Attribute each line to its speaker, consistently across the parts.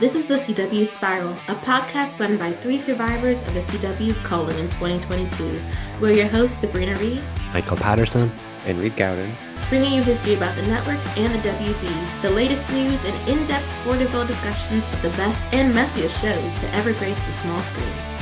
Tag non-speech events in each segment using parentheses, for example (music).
Speaker 1: This is the CW Spiral, a podcast run by three survivors of the CW's calling in 2022. We're your hosts, Sabrina Reed,
Speaker 2: Michael Patterson,
Speaker 3: and Reed Gaudens,
Speaker 1: bringing you history about the network and the WB, the latest news and in-depth Sporterville discussions of the best and messiest shows to ever grace the small screen.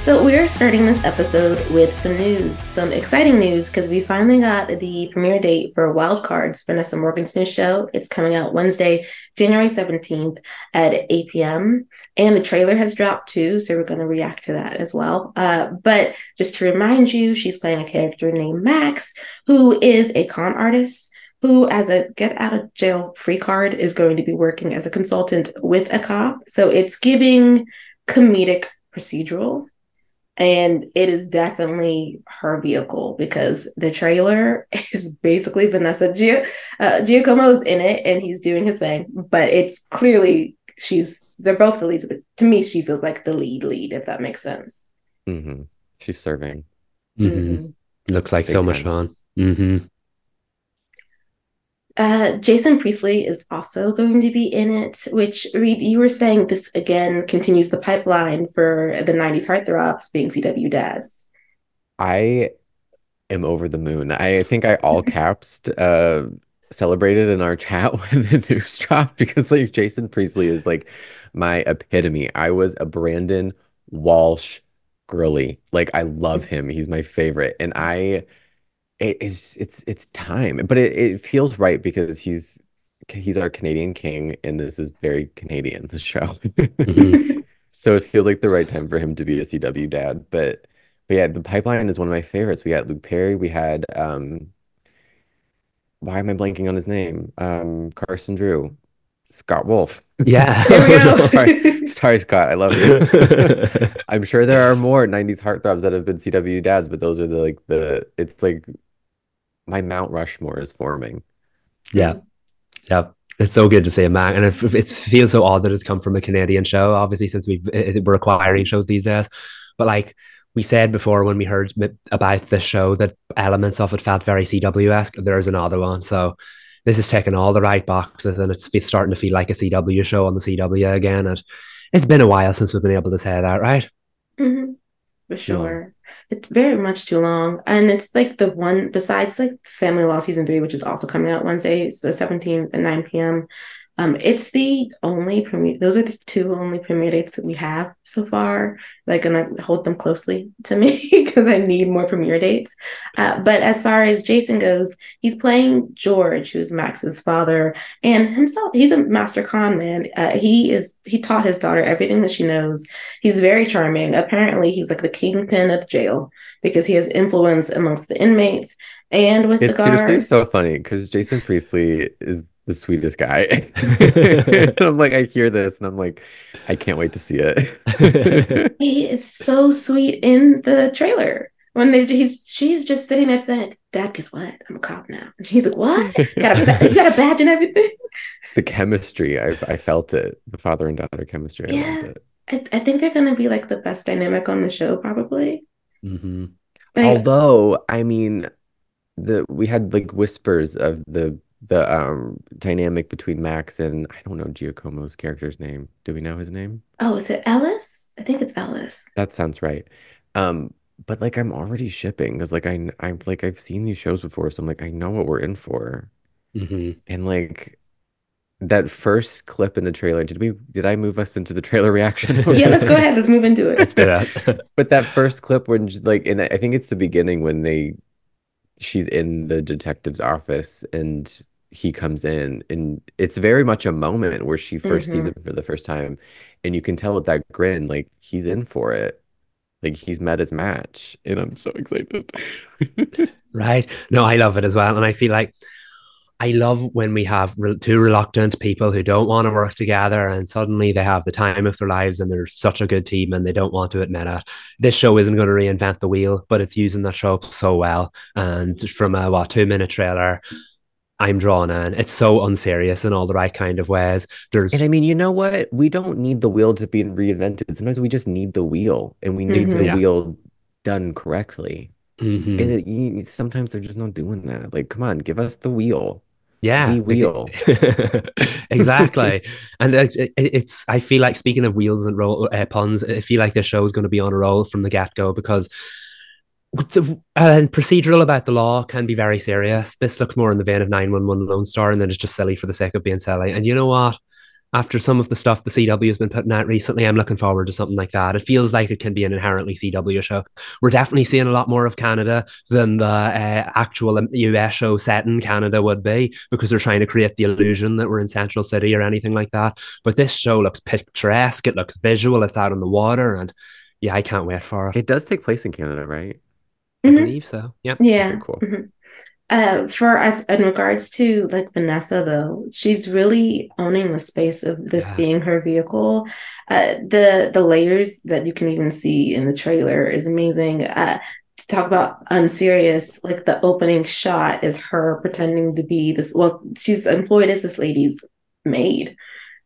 Speaker 1: So, we're starting this episode with some news, some exciting news, because we finally got the premiere date for Wild Cards, Vanessa Morgan's new show. It's coming out Wednesday, January 17th at 8 p.m. And the trailer has dropped too, so we're going to react to that as well. Uh, but just to remind you, she's playing a character named Max, who is a con artist who, as a get out of jail free card, is going to be working as a consultant with a cop. So it's giving comedic procedural and it is definitely her vehicle because the trailer (laughs) is basically Vanessa Gia- uh, Giacomo's in it and he's doing his thing, but it's clearly she's they're both the leads, but to me she feels like the lead lead if that makes sense.
Speaker 3: Mm-hmm. She's serving.
Speaker 2: Mm-hmm. Mm-hmm. Looks like Big so time. much fun. Mm-hmm.
Speaker 1: Uh, Jason Priestley is also going to be in it, which Reed, you were saying this again continues the pipeline for the 90s heartthrobs being CW dads.
Speaker 3: I am over the moon. I think I all (laughs) caps uh, celebrated in our chat (laughs) when the news dropped because like Jason Priestley is like my epitome. I was a Brandon Walsh girly. Like I love him. He's my favorite. And I it is it's it's time but it, it feels right because he's he's our canadian king and this is very canadian the show mm-hmm. (laughs) so it feels like the right time for him to be a cw dad but but yeah the pipeline is one of my favorites we had luke perry we had um why am i blanking on his name um carson drew Scott Wolf.
Speaker 2: Yeah. (laughs)
Speaker 1: We go.
Speaker 3: sorry, (laughs) sorry, Scott. I love you. I'm sure there are more 90s heartthrobs that have been CW dads, but those are the like the it's like my Mount Rushmore is forming.
Speaker 2: Yeah. Yeah. It's so good to see a man, and it, it feels so odd that it's come from a Canadian show. Obviously, since we we're acquiring shows these days, but like we said before when we heard about the show that elements of it felt very CW esque. There's another one, so this is taking all the right boxes, and it's, it's starting to feel like a CW show on the CW again. And it's been a while since we've been able to say that, right?
Speaker 1: Mm-hmm. For sure it's very much too long. And it's like the one besides like Family Law season three, which is also coming out Wednesday, it's the 17th at 9 p.m. Um, it's the only premiere. Those are the two only premiere dates that we have so far. Like, and I hold them closely to me (laughs) because I need more premiere dates. Uh, but as far as Jason goes, he's playing George, who's Max's father, and himself. He's a master con man. Uh, he is. He taught his daughter everything that she knows. He's very charming. Apparently, he's like the kingpin of the jail because he has influence amongst the inmates and with
Speaker 3: it's
Speaker 1: the guards.
Speaker 3: seriously so funny because Jason Priestley is the sweetest guy. (laughs) (laughs) I'm like, I hear this and I'm like, I can't wait to see it. (laughs)
Speaker 1: he is so sweet in the trailer. When they, he's she's just sitting there saying, Dad, guess what? I'm a cop now. And he's like, What? got a, you got a badge and everything.
Speaker 3: The chemistry, I I felt it. The father and daughter chemistry. I yeah.
Speaker 1: I, I think they're gonna be like the best dynamic on the show, probably.
Speaker 3: Mm-hmm. Like, Although, I mean, the we had like whispers of the the um dynamic between Max and I don't know Giacomo's character's name. Do we know his name?
Speaker 1: Oh, is it Ellis? I think it's Ellis.
Speaker 3: That sounds right. Um, but like I'm already shipping because like I I'm like I've seen these shows before, so I'm like I know what we're in for.
Speaker 2: Mm-hmm.
Speaker 3: And like that first clip in the trailer, did we did I move us into the trailer reaction? (laughs)
Speaker 1: yeah, let's go ahead. Let's move into it.
Speaker 2: Let's do that. (laughs) (laughs)
Speaker 3: but that first clip when like and I think it's the beginning when they she's in the detective's office and he comes in and it's very much a moment where she 1st mm-hmm. sees him for the first time and you can tell with that grin like he's in for it. Like he's met his match and i'm so excited. (laughs)
Speaker 2: Right. No i love it as well and i feel like i love when we have re- two reluctant people who don't want to work together and suddenly they have the time of their lives and they're such a good team and they don't want to admit it. This show isn't going to reinvent the wheel but it's using the show so well and from a what two minute trailer I'm drawn in. It's so unserious in all the right kind of ways. There's
Speaker 3: and I mean, you know what? We don't need the wheel to be reinvented. Sometimes we just need the wheel, and we need mm-hmm. the yeah. wheel done correctly.
Speaker 2: Mm-hmm.
Speaker 3: And it, you, sometimes they're just not doing that. Like, come on, give us the wheel.
Speaker 2: Yeah,
Speaker 3: the wheel. (laughs)
Speaker 2: exactly. and it, it, it's I feel like speaking of wheels and roll uh, puns, I feel like the show is going to be on a roll from the get go because the uh, procedural about the law can be very serious. This looks more in the vein of 911 Lone Star, and then it's just silly for the sake of being silly. And you know what? After some of the stuff the CW has been putting out recently, I'm looking forward to something like that. It feels like it can be an inherently CW show. We're definitely seeing a lot more of Canada than the uh, actual US show set in Canada would be because they're trying to create the illusion that we're in Central City or anything like that. But this show looks picturesque, it looks visual, it's out on the water, and yeah, I can't wait for it.
Speaker 3: It does take place in Canada, right?
Speaker 2: I mm-hmm. believe so. Yep.
Speaker 1: Yeah. Cool. Mm-hmm. Uh, for us, in regards to like Vanessa, though, she's really owning the space of this yeah. being her vehicle. Uh, the the layers that you can even see in the trailer is amazing. Uh, to talk about unserious, like the opening shot is her pretending to be this. Well, she's employed as this lady's maid,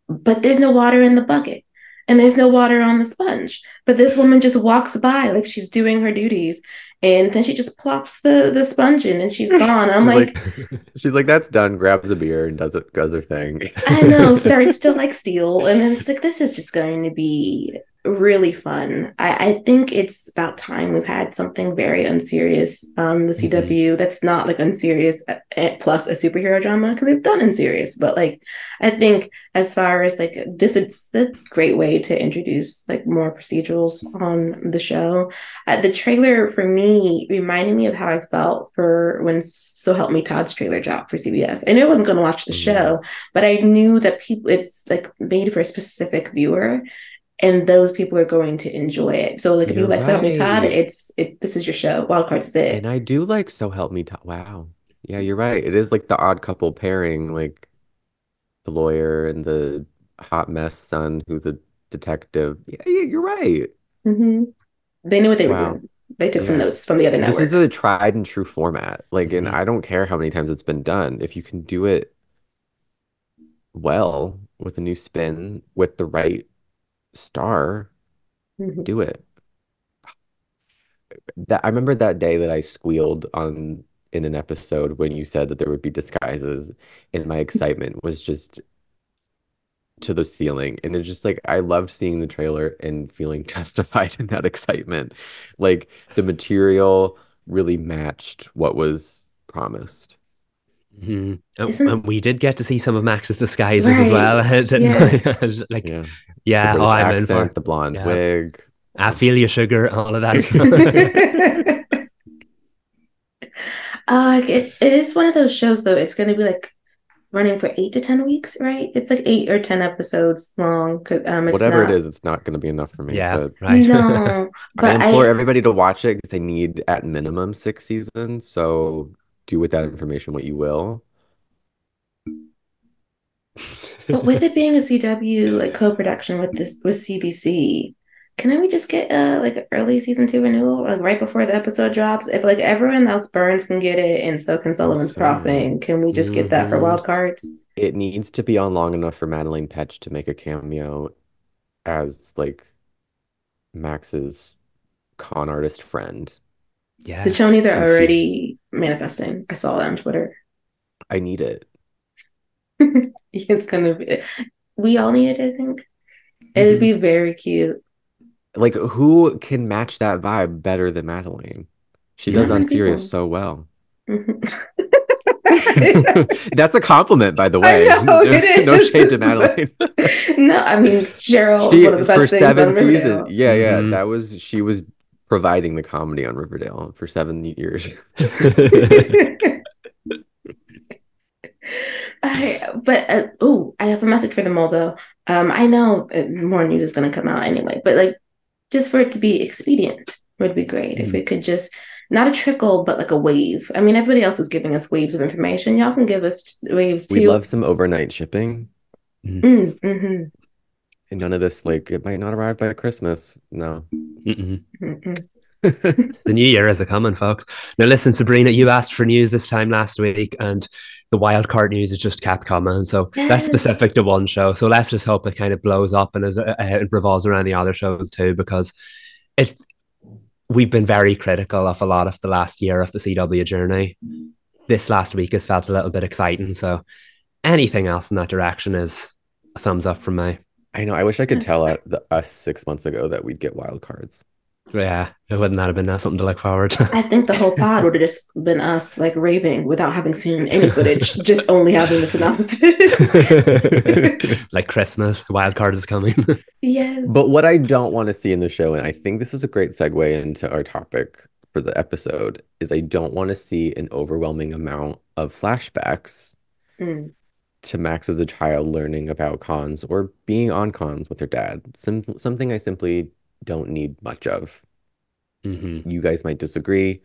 Speaker 1: but there's no water in the bucket and there's no water on the sponge. But this woman just walks by like she's doing her duties and then she just plops the the sponge in and she's (laughs) gone. I'm like,
Speaker 3: like, (laughs) she's like, that's done. Grabs a beer and does it does her thing.
Speaker 1: I know. (laughs) Starts to like steal, and then it's like this is just going to be really fun. I, I think it's about time we've had something very unserious on the CW mm-hmm. that's not like unserious uh, uh, plus a superhero drama because they've done unserious. But like, I think as far as like this, it's a great way to introduce like more procedurals on the show. Uh, the trailer for me reminded me of how I felt for when So Help Me Todd's trailer dropped for CBS. I knew I wasn't going to watch the mm-hmm. show, but I knew that people it's like made for a specific viewer and those people are going to enjoy it. So like if you like right. So Help Me Todd, it's it this is your show. Wild Cards is it.
Speaker 3: And I do like So Help Me Todd. Wow. Yeah, you're right. It is like the odd couple pairing, like the lawyer and the hot mess son who's a detective. Yeah, yeah you're right.
Speaker 1: Mm-hmm. They knew what they wow. were doing. They took yeah. some notes from the other networks.
Speaker 3: This is a tried and true format. Like, mm-hmm. and I don't care how many times it's been done. If you can do it well with a new spin, with the right star, mm-hmm. do it. That I remember that day that I squealed on in an episode when you said that there would be disguises, and my (laughs) excitement was just to the ceiling. And it's just like I loved seeing the trailer and feeling (laughs) justified in that excitement. Like the material really matched what was promised.
Speaker 2: Mm-hmm. Oh, and we did get to see some of Max's disguises right. as well. (laughs) like, yeah, yeah oh, I'm accent, in for
Speaker 3: the blonde yeah. wig.
Speaker 2: I feel your sugar, all of that. (laughs)
Speaker 1: uh, it, it is one of those shows, though. It's going to be like running for eight to ten weeks, right? It's like eight or ten episodes long. Um,
Speaker 3: Whatever
Speaker 1: not...
Speaker 3: it is, it's not going to be enough for me.
Speaker 2: Yeah, but... right.
Speaker 1: No, (laughs)
Speaker 3: but I implore I... everybody to watch it because they need at minimum six seasons. So do with that information what you will.
Speaker 1: But with it being a (laughs) CW like co-production with this with CBC, can we just get uh like an early season two renewal like right before the episode drops? If like everyone else Burns can get it and so can Sullivan's awesome. Crossing, can we just mm-hmm. get that for mm-hmm. wild cards?
Speaker 3: It needs to be on long enough for Madeline Petsch to make a cameo as like Max's con artist friend.
Speaker 1: Yeah. The chonies are already she... manifesting. I saw that on Twitter.
Speaker 3: I need it. (laughs)
Speaker 1: it's gonna be we all need it, I think. It'd mm-hmm. be very cute.
Speaker 3: Like who can match that vibe better than Madeline? She does Unserious so well. (laughs) That's a compliment, by the way.
Speaker 1: I know, (laughs) it is.
Speaker 3: no shade to Madeline.
Speaker 1: no, I mean Cheryl she, is one of the best for things seven seasons.
Speaker 3: Yeah, yeah, mm-hmm. that was she was providing the comedy on Riverdale for seven years.
Speaker 1: I, but uh, oh, I have a message for them all though. Um, I know more news is going to come out anyway, but like just for it to be expedient would be great mm-hmm. if we could just not a trickle, but like a wave. I mean, everybody else is giving us waves of information. Y'all can give us waves too.
Speaker 3: We love some overnight shipping.
Speaker 1: Mm, mm-hmm.
Speaker 3: And none of this, like, it might not arrive by Christmas. No. (laughs)
Speaker 2: the new year is a coming, folks. Now, listen, Sabrina, you asked for news this time last week, and the wild card news is just Capcom, and So yes. that's specific to one show. So let's just hope it kind of blows up and as uh, it revolves around the other shows too, because it we've been very critical of a lot of the last year of the CW journey. this last week has felt a little bit exciting. So anything else in that direction is a thumbs up from me.
Speaker 3: I know. I wish I could
Speaker 1: Yes.
Speaker 3: tell uh, the, us six months ago that we'd get wild cards.
Speaker 2: Yeah, it wouldn't that have been uh, something to look forward to.
Speaker 1: I think the whole (laughs) pod would have just been us like raving without having seen any footage, (laughs) just only having the synopsis. (laughs)
Speaker 2: like Christmas, the wild card is coming.
Speaker 1: yes.
Speaker 3: But what I don't want to see in the show, and I think this is a great segue into our topic for the episode, is I don't want to see an overwhelming amount of flashbacks
Speaker 1: Mm.
Speaker 3: to Max as a child learning about cons or being on cons with her dad. Some something I simply don't need much of.
Speaker 2: Hmm
Speaker 3: You guys might disagree.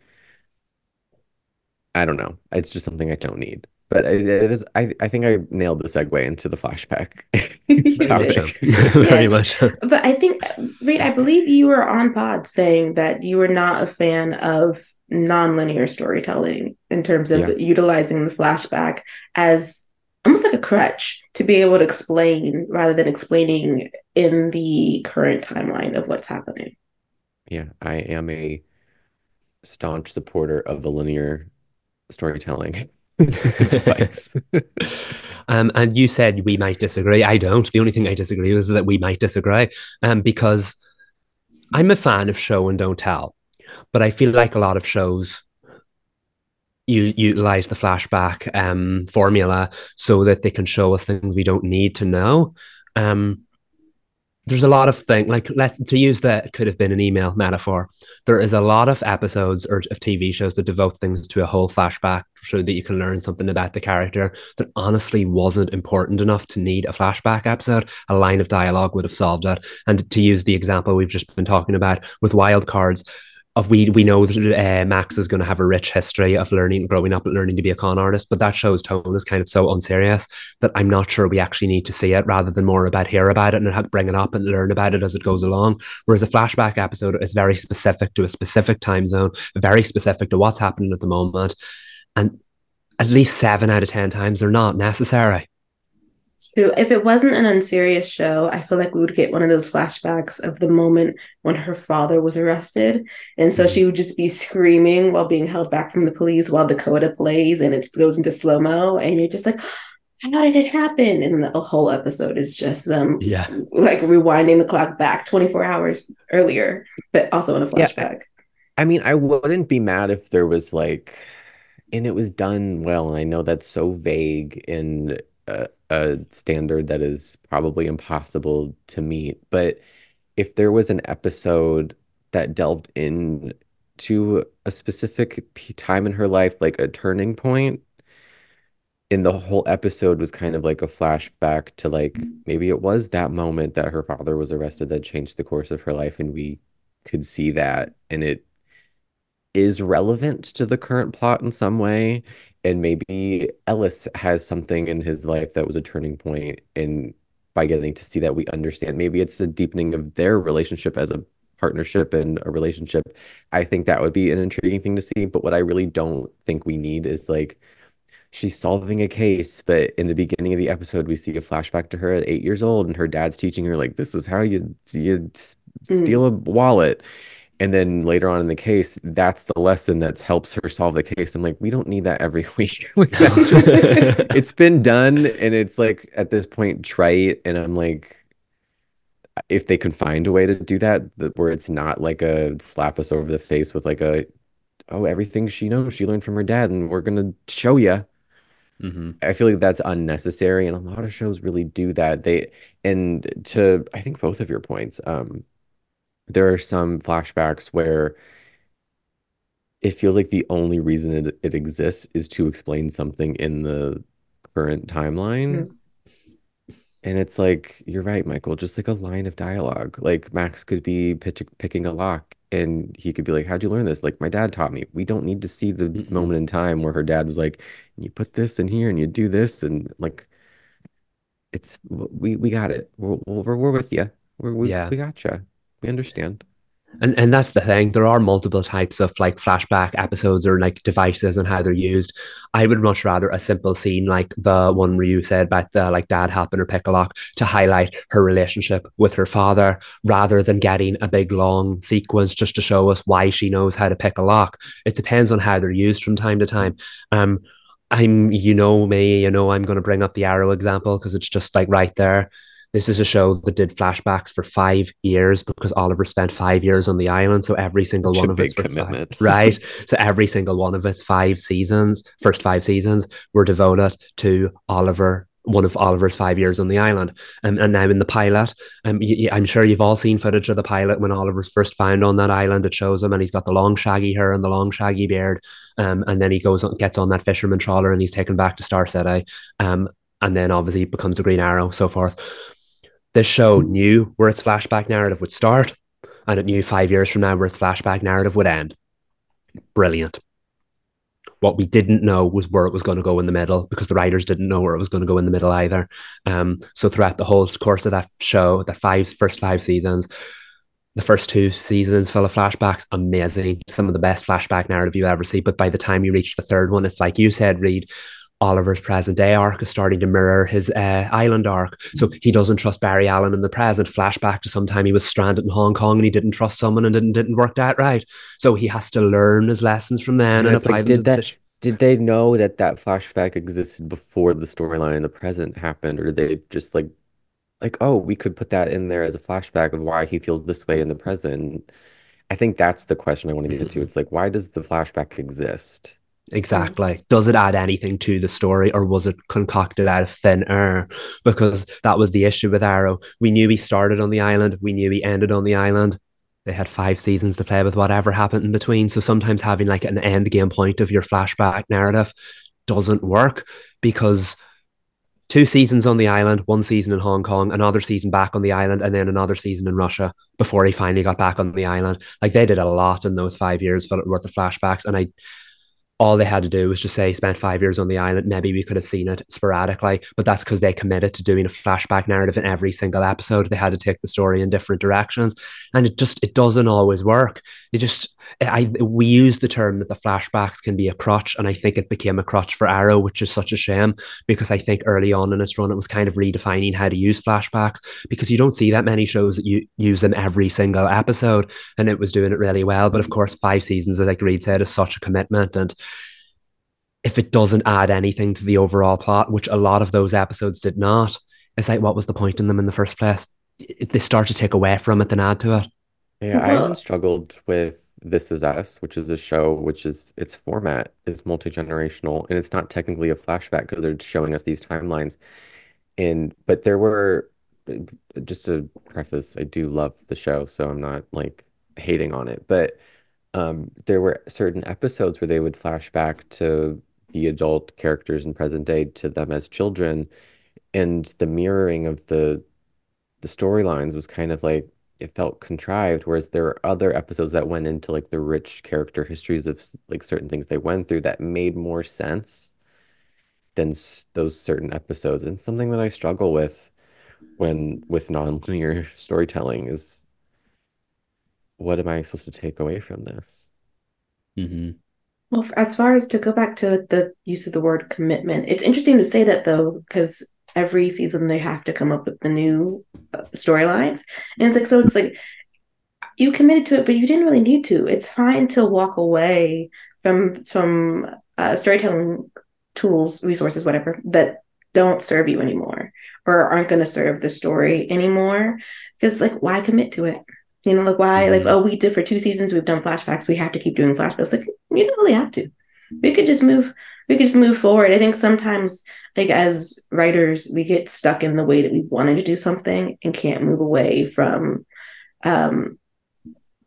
Speaker 3: I don't know. It's just something I don't need. But it, it is. I, I think I nailed the segue into the flashback (laughs)
Speaker 1: You (laughs)
Speaker 2: Very much Very
Speaker 1: Yes.
Speaker 2: much.
Speaker 1: But I think, Reed, I believe you were on pod saying that you were not a fan of nonlinear storytelling in terms of
Speaker 3: Yeah.
Speaker 1: utilizing the flashback as almost like a crutch to be able to explain rather than explaining in the current timeline of what's happening.
Speaker 3: Yeah, I am a staunch supporter of the linear storytelling. (laughs) (laughs)
Speaker 2: Um, and you said we might disagree. I don't. The only thing I disagree with is that we might disagree. Um, because I'm a fan of show and don't tell, but I feel like a lot of shows you utilize the flashback um formula so that they can show us things we don't need to know. Um, there's a lot of things like let's to use that could have been an email metaphor. There is a lot of episodes or of TV shows that devote things to a whole flashback so that you can learn something about the character that honestly wasn't important enough to need a flashback episode. A line of dialogue would have solved it. And to use the example we've just been talking about with wild cards, of we we know that uh, Max is going to have a rich history of learning, growing up, and learning to be a con artist, but that show's tone is kind of so unserious that I'm not sure we actually need to see it, rather than more about hear about it and bring it up and learn about it as it goes along. Whereas a flashback episode is very specific to a specific time zone, very specific to what's happening at the moment, and at least seven out of ten times they're not necessary.
Speaker 1: True. If it wasn't an unserious show, I feel like we would get one of those flashbacks of the moment when her father was arrested. And so she mm-hmm. would just be (laughs) screaming while being held back from the police while Dakota plays and it goes into slow mo. And you're just like, how did it happen? And the whole episode is just them
Speaker 2: Yeah.
Speaker 1: like rewinding the clock back 24 hours earlier, but also in a
Speaker 3: Yeah.
Speaker 1: flashback.
Speaker 3: I mean, I wouldn't be mad if there was like, and it was done well. And I know that's so vague and a, a standard that is probably impossible to meet. But if there was an episode that delved in to a specific time in her life, like a turning point, and the whole episode was kind of like a flashback to like mm-hmm. maybe it was that moment that her father was arrested that changed the course of her life, and we could see that, and it is relevant to the current plot in some way. And maybe Ellis has something in his life that was a turning point, and by getting to see that, we understand maybe it's the deepening of their relationship as a partnership and a relationship. I think that would be an intriguing thing to see. But what I really don't think we need is like she's solving a case, but in the beginning of the episode, we see a flashback to her at eight years old, and her dad's teaching her like this is how you you
Speaker 1: Mm.
Speaker 3: steal a wallet. And then later on in the case, that's the lesson that helps her solve the case. I'm like, we don't need that every (laughs) week. (laughs) Like, just, (laughs) it's been done, and it's like at this point trite. And I'm like, if they can find a way to do that, where it's not like a slap us over the face with like a, oh, everything she knows she learned from her dad, and we're gonna show you.
Speaker 2: hmm
Speaker 3: I feel like that's unnecessary, and a lot of shows really do that. They and to I think both of your points, um, there are some flashbacks where it feels like the only reason it, it exists is to explain something in the current timeline. Hmm. And it's like, you're right, Michael, just like a line of dialogue. Like Max could be pitch, picking a lock and he could be like, How'd you learn this? Like, my dad taught me. We don't need to see the
Speaker 2: Mm-mm.
Speaker 3: moment in time where her dad was like, You put this in here and you do this. And like, it's, we, we got it. We're, we're, we're with you. We're, we,
Speaker 2: Yeah.
Speaker 3: we got you. We understand.
Speaker 2: And and that's the thing. There are multiple types of like flashback episodes or like devices and how they're used. I would much rather a simple scene like the one where you said about the like dad helping her pick a lock to highlight her relationship with her father rather than getting a big long sequence just to show us why she knows how to pick a lock. It depends on how they're used from time to time. Um I'm you know me, you know I'm gonna bring up the arrow example because it's just like right there this is a show that did flashbacks for five years because Oliver spent five years on the island. So every single
Speaker 3: Such
Speaker 2: one of its
Speaker 3: commitment.
Speaker 2: five, (laughs) right? so every single one of its five seasons, first five seasons, were devoted to Oliver. One of Oliver's five years on the island, um, and now in the pilot, um, y- I'm sure you've all seen footage of the pilot when Oliver's first found on that island. It shows him, and he's got the long shaggy hair and the long shaggy beard, um, and then he goes on, gets on that fisherman trawler, and he's taken back to Star City, um, and then obviously becomes a Green Arrow, so forth this show knew where its flashback narrative would start, and it knew five years from now where its flashback narrative would end. Brilliant. What we didn't know was where it was going to go in the middle because the writers didn't know where it was going to go in the middle either. Um, so throughout the whole course of that show, the five first five seasons, the first two seasons full of flashbacks, amazing. Some of the best flashback narrative you ever see. But by the time you reach the third one, it's like you said, Reed, Oliver's present day arc is starting to mirror his uh, island arc. So he doesn't trust Barry Allen in the present. Flashback to sometime he was stranded in Hong Kong and he didn't trust someone and didn't didn't work that right. So he has to learn his lessons from then
Speaker 3: And
Speaker 2: and apply
Speaker 3: like,
Speaker 2: them to
Speaker 3: did
Speaker 2: the
Speaker 3: that
Speaker 2: situation.
Speaker 3: did they know that that flashback existed before the storyline in the present happened, or did they just like like, oh, we could put that in there as a flashback of why he feels this way in the present? I think that's the question I want to get to.
Speaker 2: Mhm.
Speaker 3: It's like, why does the flashback exist? Mm.
Speaker 2: Exactly. Does it add anything to the story or was it concocted out of thin air? Because that was the issue with Arrow. We knew he started on the island, we knew he ended on the island. They had five seasons to play with whatever happened in between. So sometimes having like an end game point of your flashback narrative doesn't work because two seasons on the island, one season in Hong Kong, another season back on the island, and then another season in Russia before he finally got back on the island. Like they did a lot in those five years worth of flashbacks. And I all they had to do was just say spent five years on the island. Maybe we could have seen it sporadically, but that's because they committed to doing a flashback narrative in every single episode. They had to take the story in different directions, and it just it doesn't always work. It just I we use the term that the flashbacks can be a crutch, and I think it became a crutch for Arrow, which is such a shame because I think early on in its run it was kind of redefining how to use flashbacks because you don't see that many shows that you use them every single episode, and it was doing it really well. But of course, five seasons, as like Reed said, is such a commitment and if it doesn't add anything to the overall plot, which a lot of those episodes did not, it's like, what was the point in them in the first place? They start to take away from it than add to it.
Speaker 3: Yeah, I struggled with This Is Us, which is a show which is its format is multi-generational and it's not technically a flashback because they're showing us these timelines. And but there were just to preface, I do love the show, so I'm not like hating on it. But um there were certain episodes where they would flash back to the adult characters in present day to them as children, and the mirroring of the the storylines was kind of like it felt contrived, whereas there were other episodes that went into like the rich character histories of like certain things they went through that made more sense than s those certain episodes. And something that I struggle with when with nonlinear (laughs) storytelling is what am I supposed to take away from this?
Speaker 2: Mm-hmm.
Speaker 1: well, as far as to go back to the use of the word commitment, it's interesting to say that though, because every season they have to come up with the new uh, storylines, and it's like so. It's like you committed to it, but you didn't really need to. It's fine to walk away from from uh, storytelling tools, resources, whatever that don't serve you anymore or aren't going to serve the story anymore. Because like, why commit to it? You know, like why? Like,
Speaker 2: Mm-hmm.
Speaker 1: oh, we did for two seasons. We've done flashbacks. We have to keep doing flashbacks. Like, you don't really have to. We could just move. We could just move forward. I think sometimes, like as writers, we get stuck in the way that we wanted to do something and can't move away from um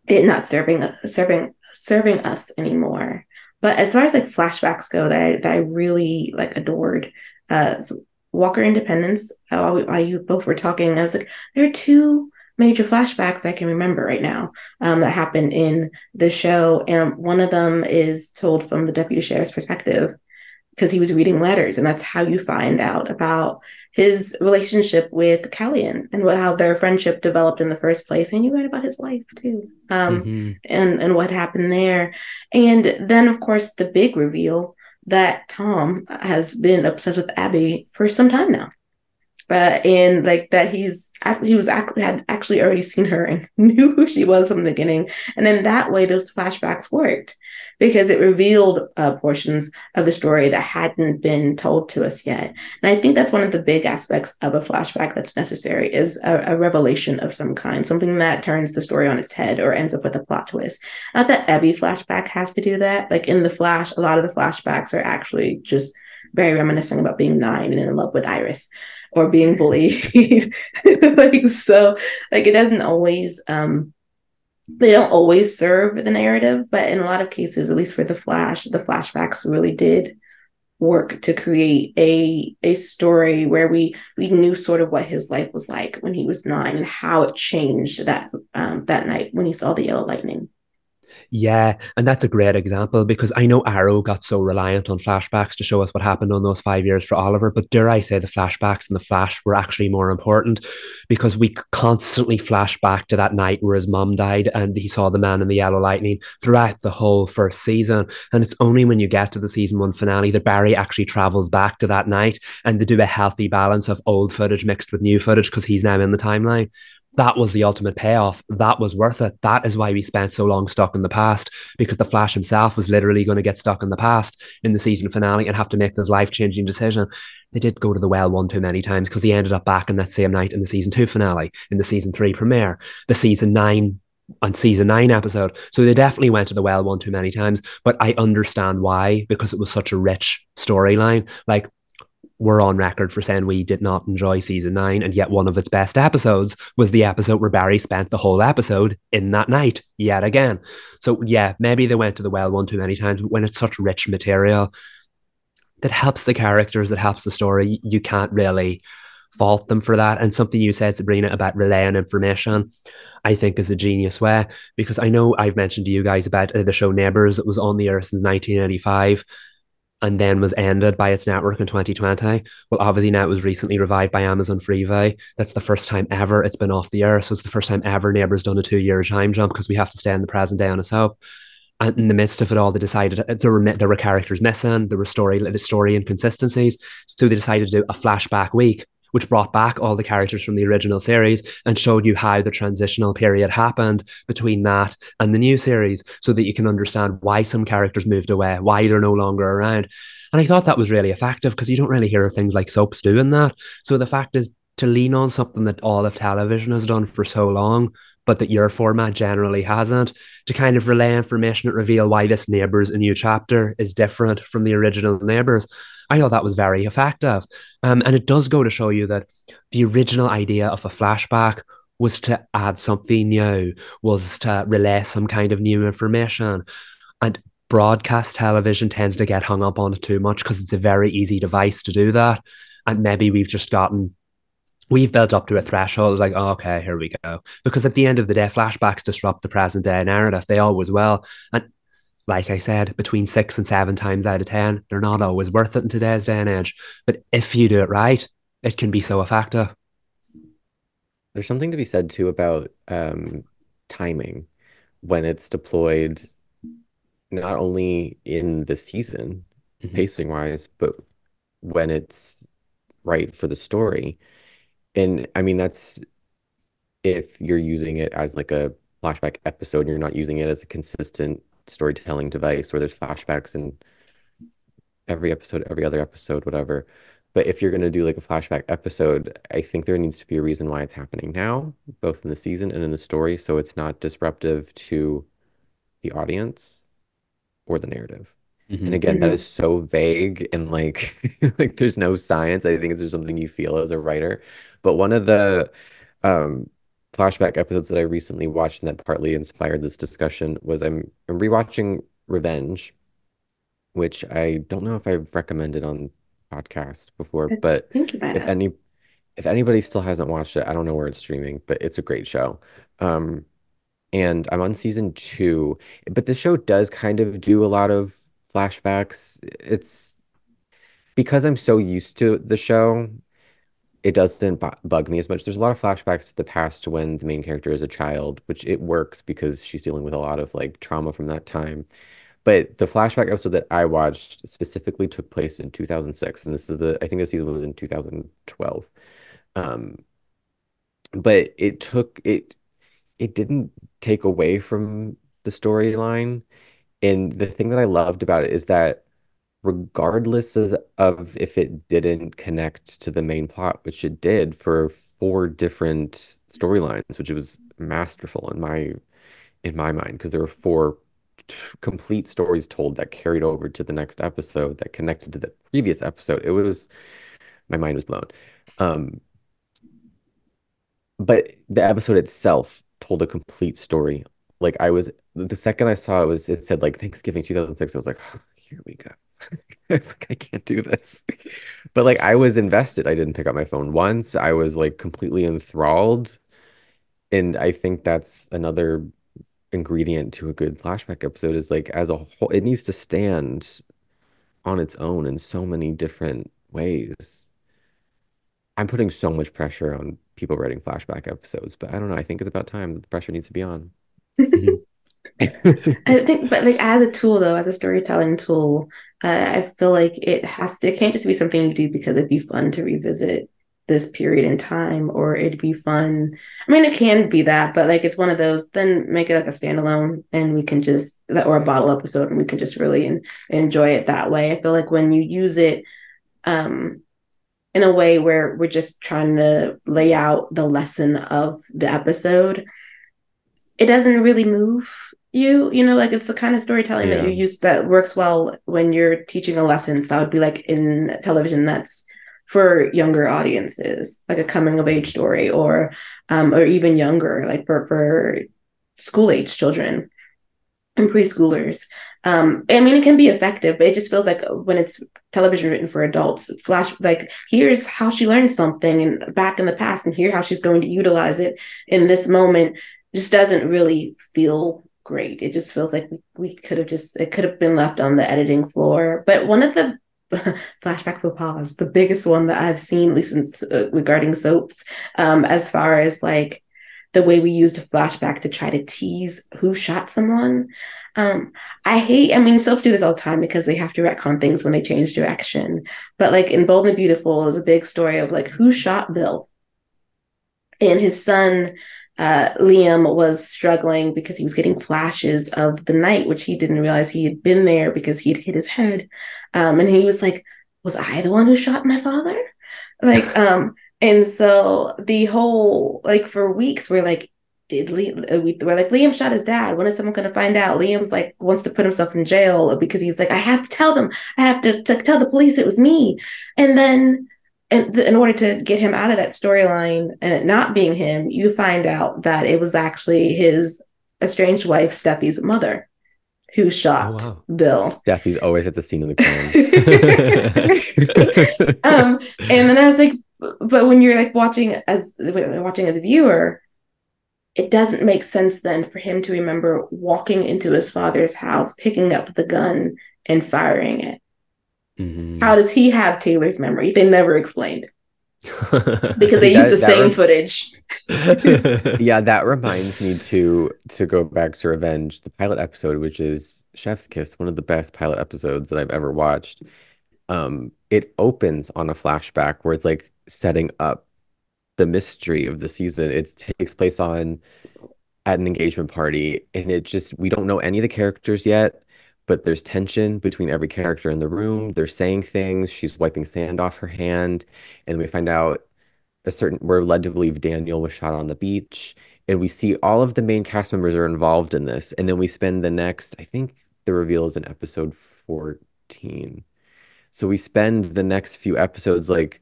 Speaker 1: it not serving serving serving us anymore. But as far as like flashbacks go, that I, that I really like adored, uh, Walker Independence. While, while you both were talking, I was like, there are two major flashbacks I can remember right now um, that happened in the show, and one of them is told from the deputy sheriff's perspective because he was reading letters, and that's how you find out about his relationship with Calian and how their friendship developed in the first place. And you learn about his wife too, um, mm-hmm. and and what happened there. And then, of course, the big reveal that Tom has been obsessed with Abby for some time now. And like that he's he was had actually already seen her and (laughs) knew who she was from the beginning and then that way those flashbacks worked because it revealed uh, portions of the story that hadn't been told to us yet. And I think that's one of the big aspects of a flashback that's necessary is a, a revelation of some kind, something that turns the story on its head or ends up with a plot twist. Not that every flashback has to do that. Like in the Flash, a lot of the flashbacks are actually just very reminiscent about being nine and in love with Iris or being bullied. (laughs) like so, like it doesn't always um they don't always serve the narrative, but in a lot of cases, at least for the Flash, the flashbacks really did work to create a a story where we we knew sort of what his life was like when he was nine and how it changed that um, that night when he saw the yellow lightning.
Speaker 2: Yeah, and that's a great example because I know Arrow got so reliant on flashbacks to show us what happened on those five years for Oliver, but dare I say the flashbacks and the Flash were actually more important because we constantly flash back to that night where his mom died and he saw the man in the yellow lightning throughout the whole first season. And it's only when you get to the season one finale that Barry actually travels back to that night and they do a healthy balance of old footage mixed with new footage because he's now in the timeline that was the ultimate payoff. That was worth it. That is why we spent so long stuck in the past because the Flash himself was literally going to get stuck in the past in the season finale and have to make this life changing decision. They did go to the well one too many times because he ended up back in that same night in the season two finale, in the season three premiere, the season nine and season nine episode. So they definitely went to the well one too many times, but I understand why because it was such a rich storyline. Like we're on record for saying we did not enjoy season nine, and yet one of its best episodes was the episode where Barry spent the whole episode in that night yet again. So yeah, maybe they went to the well one too many times, but when it's such rich material that helps the characters, that helps the story, you can't really fault them for that. And something you said, Sabrina, about relaying information, I think is a genius way because I know I've mentioned to you guys about uh, the show Neighbours that was on the air since 1985 and then was ended by its network in 2020. Well, obviously now it was recently revived by Amazon Freevee. That's the first time ever it's been off the air. So it's the first time ever Neighbours done a two-year time jump because we have to stay in the present day on a soap. And in the midst of it all, they decided uh, there were there were characters missing, there were story the story inconsistencies. So they decided to do a flashback week which brought back all the characters from the original series and showed you how the transitional period happened between that and the new series so that you can understand why some characters moved away, why they're no longer around. And I thought that was really effective because you don't really hear things like soaps doing that. So the fact is to lean on something that all of television has done for so long but that your format generally hasn't, to kind of relay information and reveal why this Neighbours a new chapter is different from the original Neighbours. I thought that was very effective. Um, and it does go to show you that the original idea of a flashback was to add something new, was to relay some kind of new information. And broadcast television tends to get hung up on it too much because it's a very easy device to do that. And maybe we've just gotten we've built up to a threshold. Like, oh, okay, here we go. Because at the end of the day, flashbacks disrupt the present day narrative. They always will. And like I said, between six and seven times out of 10, they're not always worth it in today's day and age. But if you do it right, it can be so effective.
Speaker 3: There's something to be said too about um, timing when it's deployed, not only in the season, mm-hmm. pacing wise, but when it's right for the story. And I mean, that's if you're using it as like a flashback episode and you're not using it as a consistent storytelling device where there's flashbacks in every episode, every other episode, whatever. But if you're going to do like a flashback episode, I think there needs to be a reason why it's happening now, both in the season and in the story, so it's not disruptive to the audience or the narrative. Mm-hmm. And again, mm-hmm. that is so vague and like (laughs) like there's no science. I think it's just something you feel as a writer. But one of the um, flashback episodes that I recently watched and that partly inspired this discussion was I'm, I'm rewatching Revenge, which I don't know if I've recommended on podcasts before, but if any if anybody still hasn't watched it, I don't know where it's streaming, but it's a great show. Um, and I'm on season two, but the show does kind of do a lot of flashbacks. It's because I'm so used to the show it doesn't bu- bug me as much. There's a lot of flashbacks to the past when the main character is a child, which it works because she's dealing with a lot of like trauma from that time. But the flashback episode that I watched specifically took place in 2006, and this is the I think the season was in 2012. Um, but it took it it didn't take away from the storyline. And the thing that I loved about it is that regardless of, of if it didn't connect to the main plot, which it did for four different storylines, which was masterful in my in my mind because there were four t- complete stories told that carried over to the next episode that connected to the previous episode. It was my mind was blown. Um, but the episode itself told a complete story. Like I was the second I saw it was it said like Thanksgiving 2006. I was like, oh, here we go. (laughs) I was like, I can't do this. But like I was invested. I didn't pick up my phone once. I was like completely enthralled. And I think that's another ingredient to a good flashback episode is like as a whole, it needs to stand on its own in so many different ways. I'm putting so much pressure on people writing flashback episodes, but I don't know. I think it's about time. The pressure needs to be on.
Speaker 2: Mm-hmm. (laughs)
Speaker 1: I think, but like as a tool though, as a storytelling tool, uh, I feel like it has to, it can't just be something you do because it'd be fun to revisit this period in time or it'd be fun. I mean, it can be that, but like it's one of those, then make it like a standalone and we can just, or a bottle episode and we can just really en- enjoy it that way. I feel like when you use it, um, in a way where we're just trying to lay out the lesson of the episode, it doesn't really move you. You know, like it's the kind of storytelling that you use that works well when you're teaching a lesson. So that would be like in television that's for younger audiences, like a coming of age story, or um, or even younger, like for for school age children and preschoolers. Um, I mean, it can be effective, but it just feels like when it's television written for adults, flash like here's how she learned something and back in the past, and here how she's going to utilize it in this moment. Just doesn't really feel great. It just feels like we, we could have just it could have been left on the editing floor. But one of the (laughs) flashback faux pas, the biggest one that I've seen, at least in, uh, regarding soaps, um, as far as like the way we used a flashback to try to tease who shot someone. Um, I hate, I mean, soaps do this all the time because they have to retcon things when they change direction. But like in Bold and Beautiful, was a big story of like who shot Bill. And his son, uh, Liam, was struggling because he was getting flashes of the night, which he didn't realize he had been there because he'd hit his head. Um, and he was like, Was I the one who shot my father? Like, (laughs) um, and so the whole like for weeks we're like, did Liam? We, we're like Liam shot his dad. When is someone going to find out? Liam's like wants to put himself in jail because he's like, I have to tell them. I have to, to tell the police it was me. And then, and th- in order to get him out of that storyline and it not being him, you find out that it was actually his estranged wife Steffy's mother who shot
Speaker 2: wow.
Speaker 1: Bill.
Speaker 3: Steffy's always at the scene of the crime. (laughs)
Speaker 1: um, and then I was like, but when you're like watching as watching as a viewer, it doesn't make sense then for him to remember walking into his father's house, picking up the gun and firing it.
Speaker 3: Mhm.
Speaker 1: How does he have Taylor's memory? They never explained (laughs) because they
Speaker 3: That-
Speaker 1: use the same
Speaker 3: rem-
Speaker 1: footage. (laughs)
Speaker 3: Yeah, that reminds me to to go back to Revenge, the pilot episode, which is Chef's Kiss, one of the best pilot episodes that I've ever watched. Um, it opens on a flashback where it's like setting up the mystery of the season. It takes place on at an engagement party, and it just we don't know any of the characters yet, but there's tension between every character in the room. They're saying things. She's wiping sand off her hand, and we find out a certain we're led to believe Daniel was shot on the beach, and we see all of the main cast members are involved in this, and then we spend the next, I think the reveal is in episode 14. So we spend the next few episodes like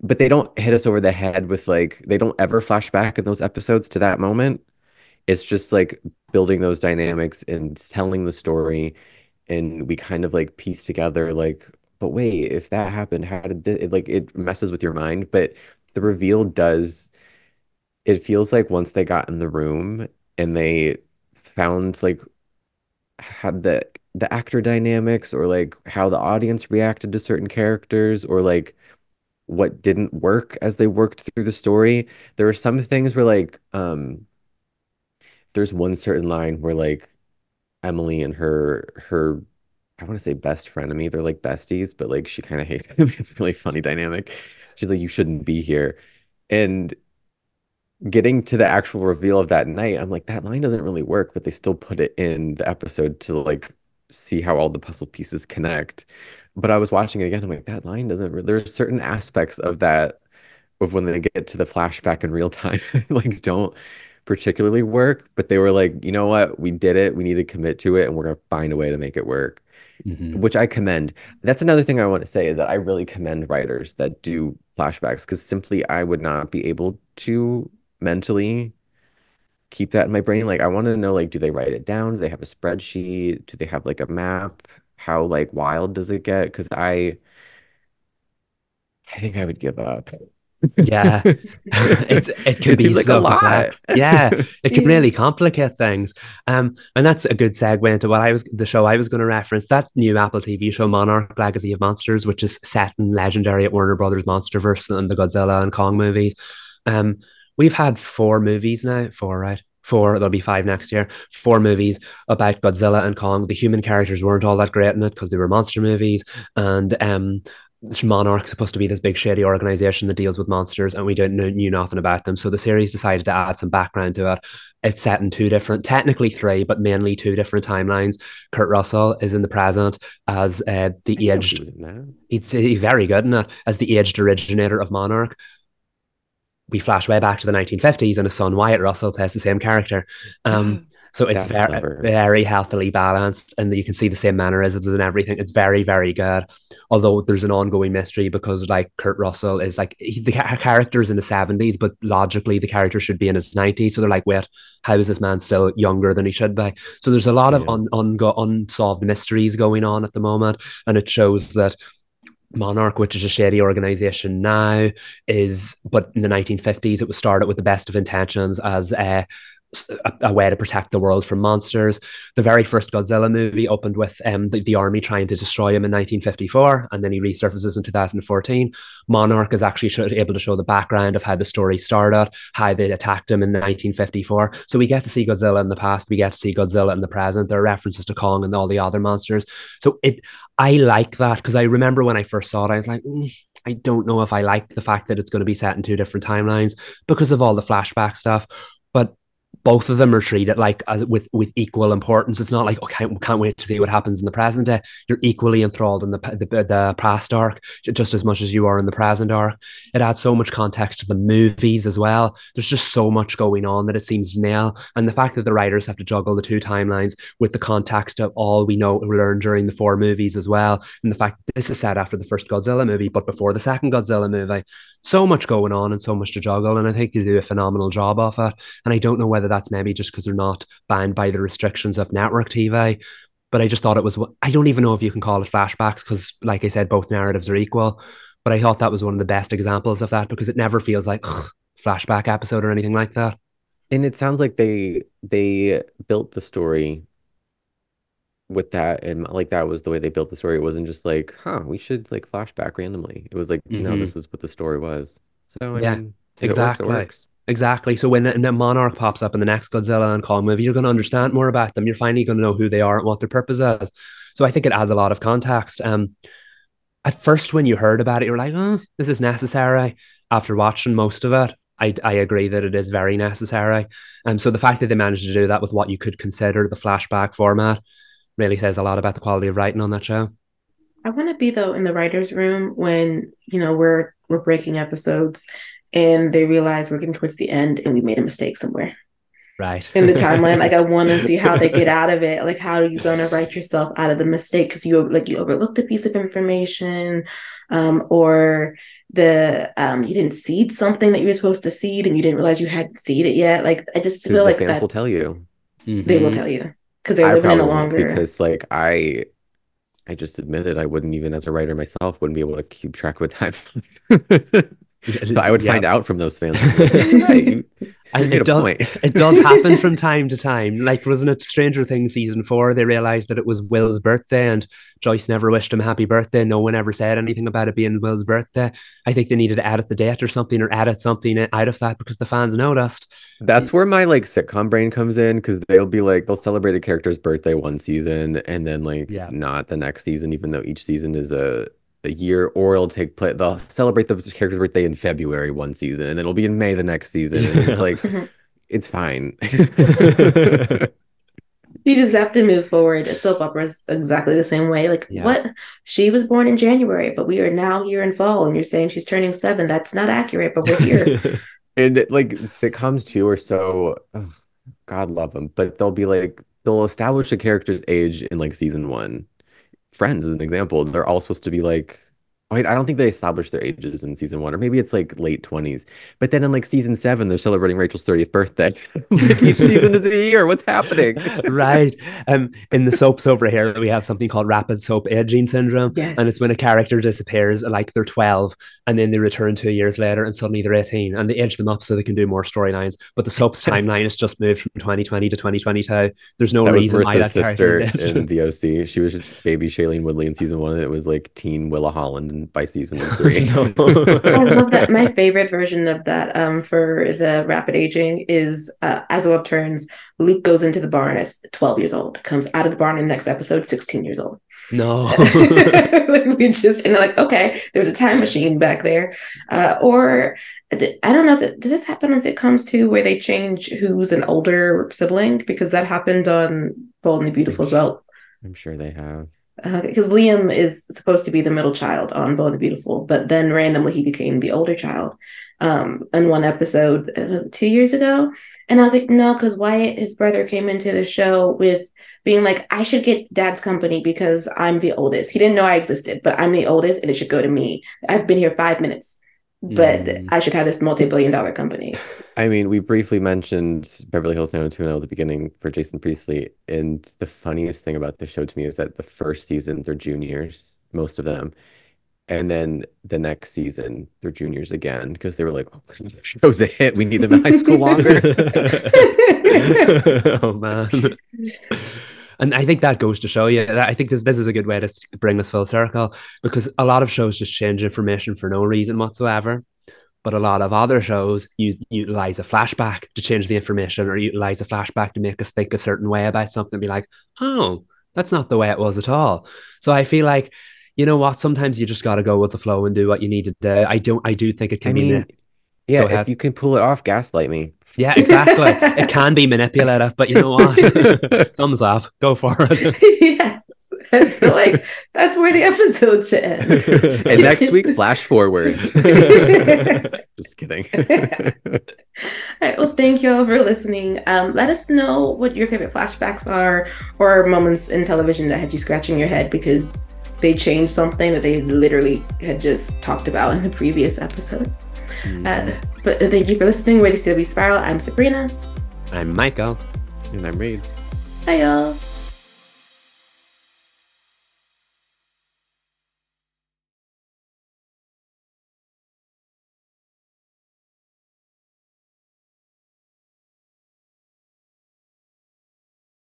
Speaker 3: but they don't hit us over the head with like they don't ever flash back in those episodes to that moment. It's just like building those dynamics and telling the story and we kind of like piece together like but wait, if that happened, how did this, it like it messes with your mind, but the reveal does it feels like once they got in the room and they found like had the the actor dynamics or like how the audience reacted to certain characters or like what didn't work as they worked through the story. There were some things where like um there's one certain line where like Emily and her her I want to say best friend of me, they're like besties, but like she kind of hates (laughs) him. It's really funny dynamic. She's like, you shouldn't be here. And getting to the actual reveal of that night, I'm like, that line doesn't really work, but they still put it in the episode to like see how all the puzzle pieces connect. But I was watching it again, I'm like, that line doesn't re- there's certain aspects of that of when they get to the flashback in real time, (laughs) like don't particularly work, but they were like, you know what, we did it, we need to commit to it, and we're gonna find a way to make it work
Speaker 2: Mhm.
Speaker 3: which I commend. That's another thing I want to say is that I really commend writers that do flashbacks because simply I would not be able to mentally keep that in my brain. Like I want to know like do they write it down? Do they have a spreadsheet? Do they have like a map? How like wild does it get? Because I I think I would give up.
Speaker 2: Yeah. (laughs) it's it can
Speaker 3: It
Speaker 2: be
Speaker 3: like a
Speaker 2: so
Speaker 3: lot.
Speaker 2: complex. Yeah, it can
Speaker 1: Yeah.
Speaker 2: really (laughs) complicate things. Um, and that's a good segue into what I was the show I was going to reference. That new Apple TV show, Monarch: Legacy of Monsters, which is set in legendary at Warner Brothers MonsterVerse and the Godzilla and Kong movies. Um, we've had four movies now. Four, right? Four. There'll be five next year. Four movies about Godzilla and Kong. The human characters weren't all that great in it because they were monster movies, and um. Monarch's supposed to be this big shady organization that deals with monsters, and we didn't know, knew nothing about them. So the series decided to add some background to it. It's set in two different, technically three, but mainly two different timelines. Kurt Russell is in the present as uh, the
Speaker 3: know he
Speaker 2: aged.
Speaker 3: was in that.
Speaker 2: He's, he's very good in it as the aged originator of Monarch. We flash way back to the 1950s, and his son Wyatt Russell plays the same character. Um, so it's very,
Speaker 3: clever.
Speaker 2: very healthily balanced, and you can see the same mannerisms and everything. It's very, very good. Although there's an ongoing mystery because, like, Kurt Russell is like he, the ca- character is in the 70s, but logically the character should be in his 90s. So they're like, wait, how is this man still younger than he should be? So there's a lot of
Speaker 3: Yeah.
Speaker 2: un, ungo, unsolved mysteries going on at the moment, and it shows that Monarch, which is a shady organization now, is but in the 1950s it was started with the best of intentions as a, a, way to protect the world from monsters. The very first Godzilla movie opened with um, the, the army trying to destroy him in 1954, and then he resurfaces in 2014. Monarch is actually able to show the background of how the story started, how they attacked him in 1954. So we get to see Godzilla in the past, we get to see Godzilla in the present. There are references to Kong and all the other monsters. So it I like that because I remember when I first saw it, I was like, "Mm, I don't know if I like the fact that it's going to be set in two different timelines because of all the flashback stuff. But both of them are treated like as with with equal importance. It's not like oh, can't can't wait to see what happens in the present day. You're equally enthralled in the the, the past arc just as much as you are in the present arc. It adds so much context to the movies as well. There's just so much going on that it seems nail, and the fact that the writers have to juggle the two timelines with the context of all we know we learned during the four movies as well, and the fact that this is set after the first Godzilla movie, but before the second Godzilla movie. So much going on and so much to juggle, and I think they do a phenomenal job of it. And I don't know whether that's maybe just because they're not bound by the restrictions of network TV. But I just thought it was. I don't even know if you can call it flashbacks because, like I said, both narratives are equal. But I thought that was one of the best examples of that because it never feels like flashback episode or anything like that.
Speaker 3: And it sounds like they they built the story with that and like that was the way they built the story. It wasn't just like, huh, we should like flashback randomly. It was like, no,
Speaker 2: Mhm.
Speaker 3: this was what the story was. So I
Speaker 2: Yeah,
Speaker 3: mean, if it works,
Speaker 2: exactly.
Speaker 3: it works.
Speaker 2: Exactly. So when the, the Monarch pops up in the next Godzilla and Kong movie, you're going to understand more about them. You're finally going to know who they are and what their purpose is. So I think it adds a lot of context. Um, at first, when you heard about it, you were like, "Oh, this is necessary." After watching most of it, I I agree that it is very necessary. And so the fact that they managed to do that with what you could consider the flashback format really says a lot about the quality of writing on that show.
Speaker 1: I want to be though in the writers' room when you know we're we're breaking episodes and they realize we're getting towards the end and we made a mistake somewhere
Speaker 2: Right.
Speaker 1: in the timeline. like I (laughs) want to see how they get out of it. Like how are you gonna write yourself out of the mistake because you like you overlooked a piece of information, um, or the um you didn't seed something that you were supposed to seed and you didn't realize you hadn't seeded it yet. Like I just feel
Speaker 3: the
Speaker 1: like
Speaker 3: fans
Speaker 1: that
Speaker 3: will tell you.
Speaker 1: they will tell you because they're
Speaker 3: I
Speaker 1: living in a longer.
Speaker 3: because like I I just admitted I wouldn't even as a writer myself wouldn't be able to keep track of a timeline. (laughs) So I would
Speaker 2: Yeah.
Speaker 3: find out from those fans. Like, (laughs) "You're right, you-
Speaker 2: And it does, it does happen (laughs) from time to time. Like, wasn't it Stranger Things season four? They realized that it was Will's birthday and Joyce never wished him happy birthday. No one ever said anything about it being Will's birthday. I think they needed to edit the date or something or edit something out of that because the fans noticed.
Speaker 3: That's where my like sitcom brain comes in because they'll be like they'll celebrate a character's birthday one season and then like
Speaker 2: Yeah.
Speaker 3: not the next season, even though each season is a a year, or it'll take place. They'll celebrate the character's birthday in February one season, and then it'll be in May the next season. And it's like (laughs) it's fine. (laughs)
Speaker 1: You just have to move forward. A soap opera is exactly the same way. Like,
Speaker 2: Yeah.
Speaker 1: what? She was born in January, but we are now here in fall, and you're saying she's turning seven. That's not accurate, but we're here. (laughs)
Speaker 3: And like sitcoms too are so ugh, God love them, but they'll be like they'll establish a character's age in like season one. Friends is an example. They're all supposed to be like I don't think they established their ages in season one, or maybe it's like late 20s. But then in like season seven, they're celebrating Rachel's 30th birthday. (laughs) Like, Each season is a year. What's happening? (laughs)
Speaker 2: right. Um, in the soaps over here, we have something called rapid soap aging syndrome.
Speaker 1: yes.
Speaker 2: And it's when a character disappears like they're 12 and then they return two years later and suddenly they're 18 and they age them up so they can do more storylines. But the soap's (laughs) timeline has just moved from 2020 to 2022. There's no
Speaker 3: That was
Speaker 2: reason why
Speaker 3: Marissa's
Speaker 2: that character
Speaker 3: sister
Speaker 2: is
Speaker 3: in the OC. She was just baby Shailene Woodley in season one, and it was like teen Willa Holland in- by season (laughs) three.
Speaker 2: No.
Speaker 1: I love that. My (laughs) favorite version of that um, for the rapid aging is uh, as it turns, Luke goes into the barn as 12 years old, comes out of the barn in the next episode, 16 years old.
Speaker 2: no.
Speaker 1: Like, (laughs) we just, and they're like, okay, there's a time machine back there. Uh, or I don't know, if does this happen on sitcoms too, where they change who's an older sibling? Because that happened on Bold and the Beautiful as well.
Speaker 3: I'm sure they have.
Speaker 1: Because Liam is supposed to be the middle child on Bold and the Beautiful, but then randomly he became the older child um, in one episode uh, two years ago. And I was like, no, because Wyatt, his brother, came into the show with being like, I should get dad's company because I'm the oldest. He didn't know I existed, but I'm the oldest and it should go to me. I've been here five minutes, but
Speaker 2: Mm.
Speaker 1: I should have this multi billion dollar company.
Speaker 3: I mean, we briefly mentioned Beverly Hills 90210 at the beginning for Jason Priestley, and the funniest thing about the show to me is that the first season they're juniors, most of them, and then the next season they're juniors again because they were like, "Oh, the show's a hit. We need them in high school longer." (laughs) (laughs)
Speaker 2: oh man. (laughs) And I think that goes to show you that I think this this is a good way to bring us full circle because a lot of shows just change information for no reason whatsoever. But a lot of other shows use utilize a flashback to change the information or utilize a flashback to make us think a certain way about something, be like, oh, that's not the way it was at all. So I feel like, you know what, sometimes you just gotta go with the flow and do what you need to do. I don't I do think it can
Speaker 3: I
Speaker 2: be
Speaker 3: mean,
Speaker 2: manip-
Speaker 3: yeah, if you can pull it off, gaslight me.
Speaker 2: Yeah, exactly. it can be manipulative, but you know what? (laughs) Thumbs up. Go for it. (laughs)
Speaker 1: yes. I (laughs) feel like that's where the episode should end.
Speaker 3: And next week, flash forwards. Just kidding.
Speaker 1: All right. Well, thank you all for listening. Um, let us know what your favorite flashbacks are or moments in television that had you scratching your head because they changed something that they literally had just talked about in the previous episode. Uh, but thank you for listening. We're the CW Spiral. I'm Sabrina.
Speaker 2: I'm Michael.
Speaker 3: and I'm Reed.
Speaker 1: Bye, y'all.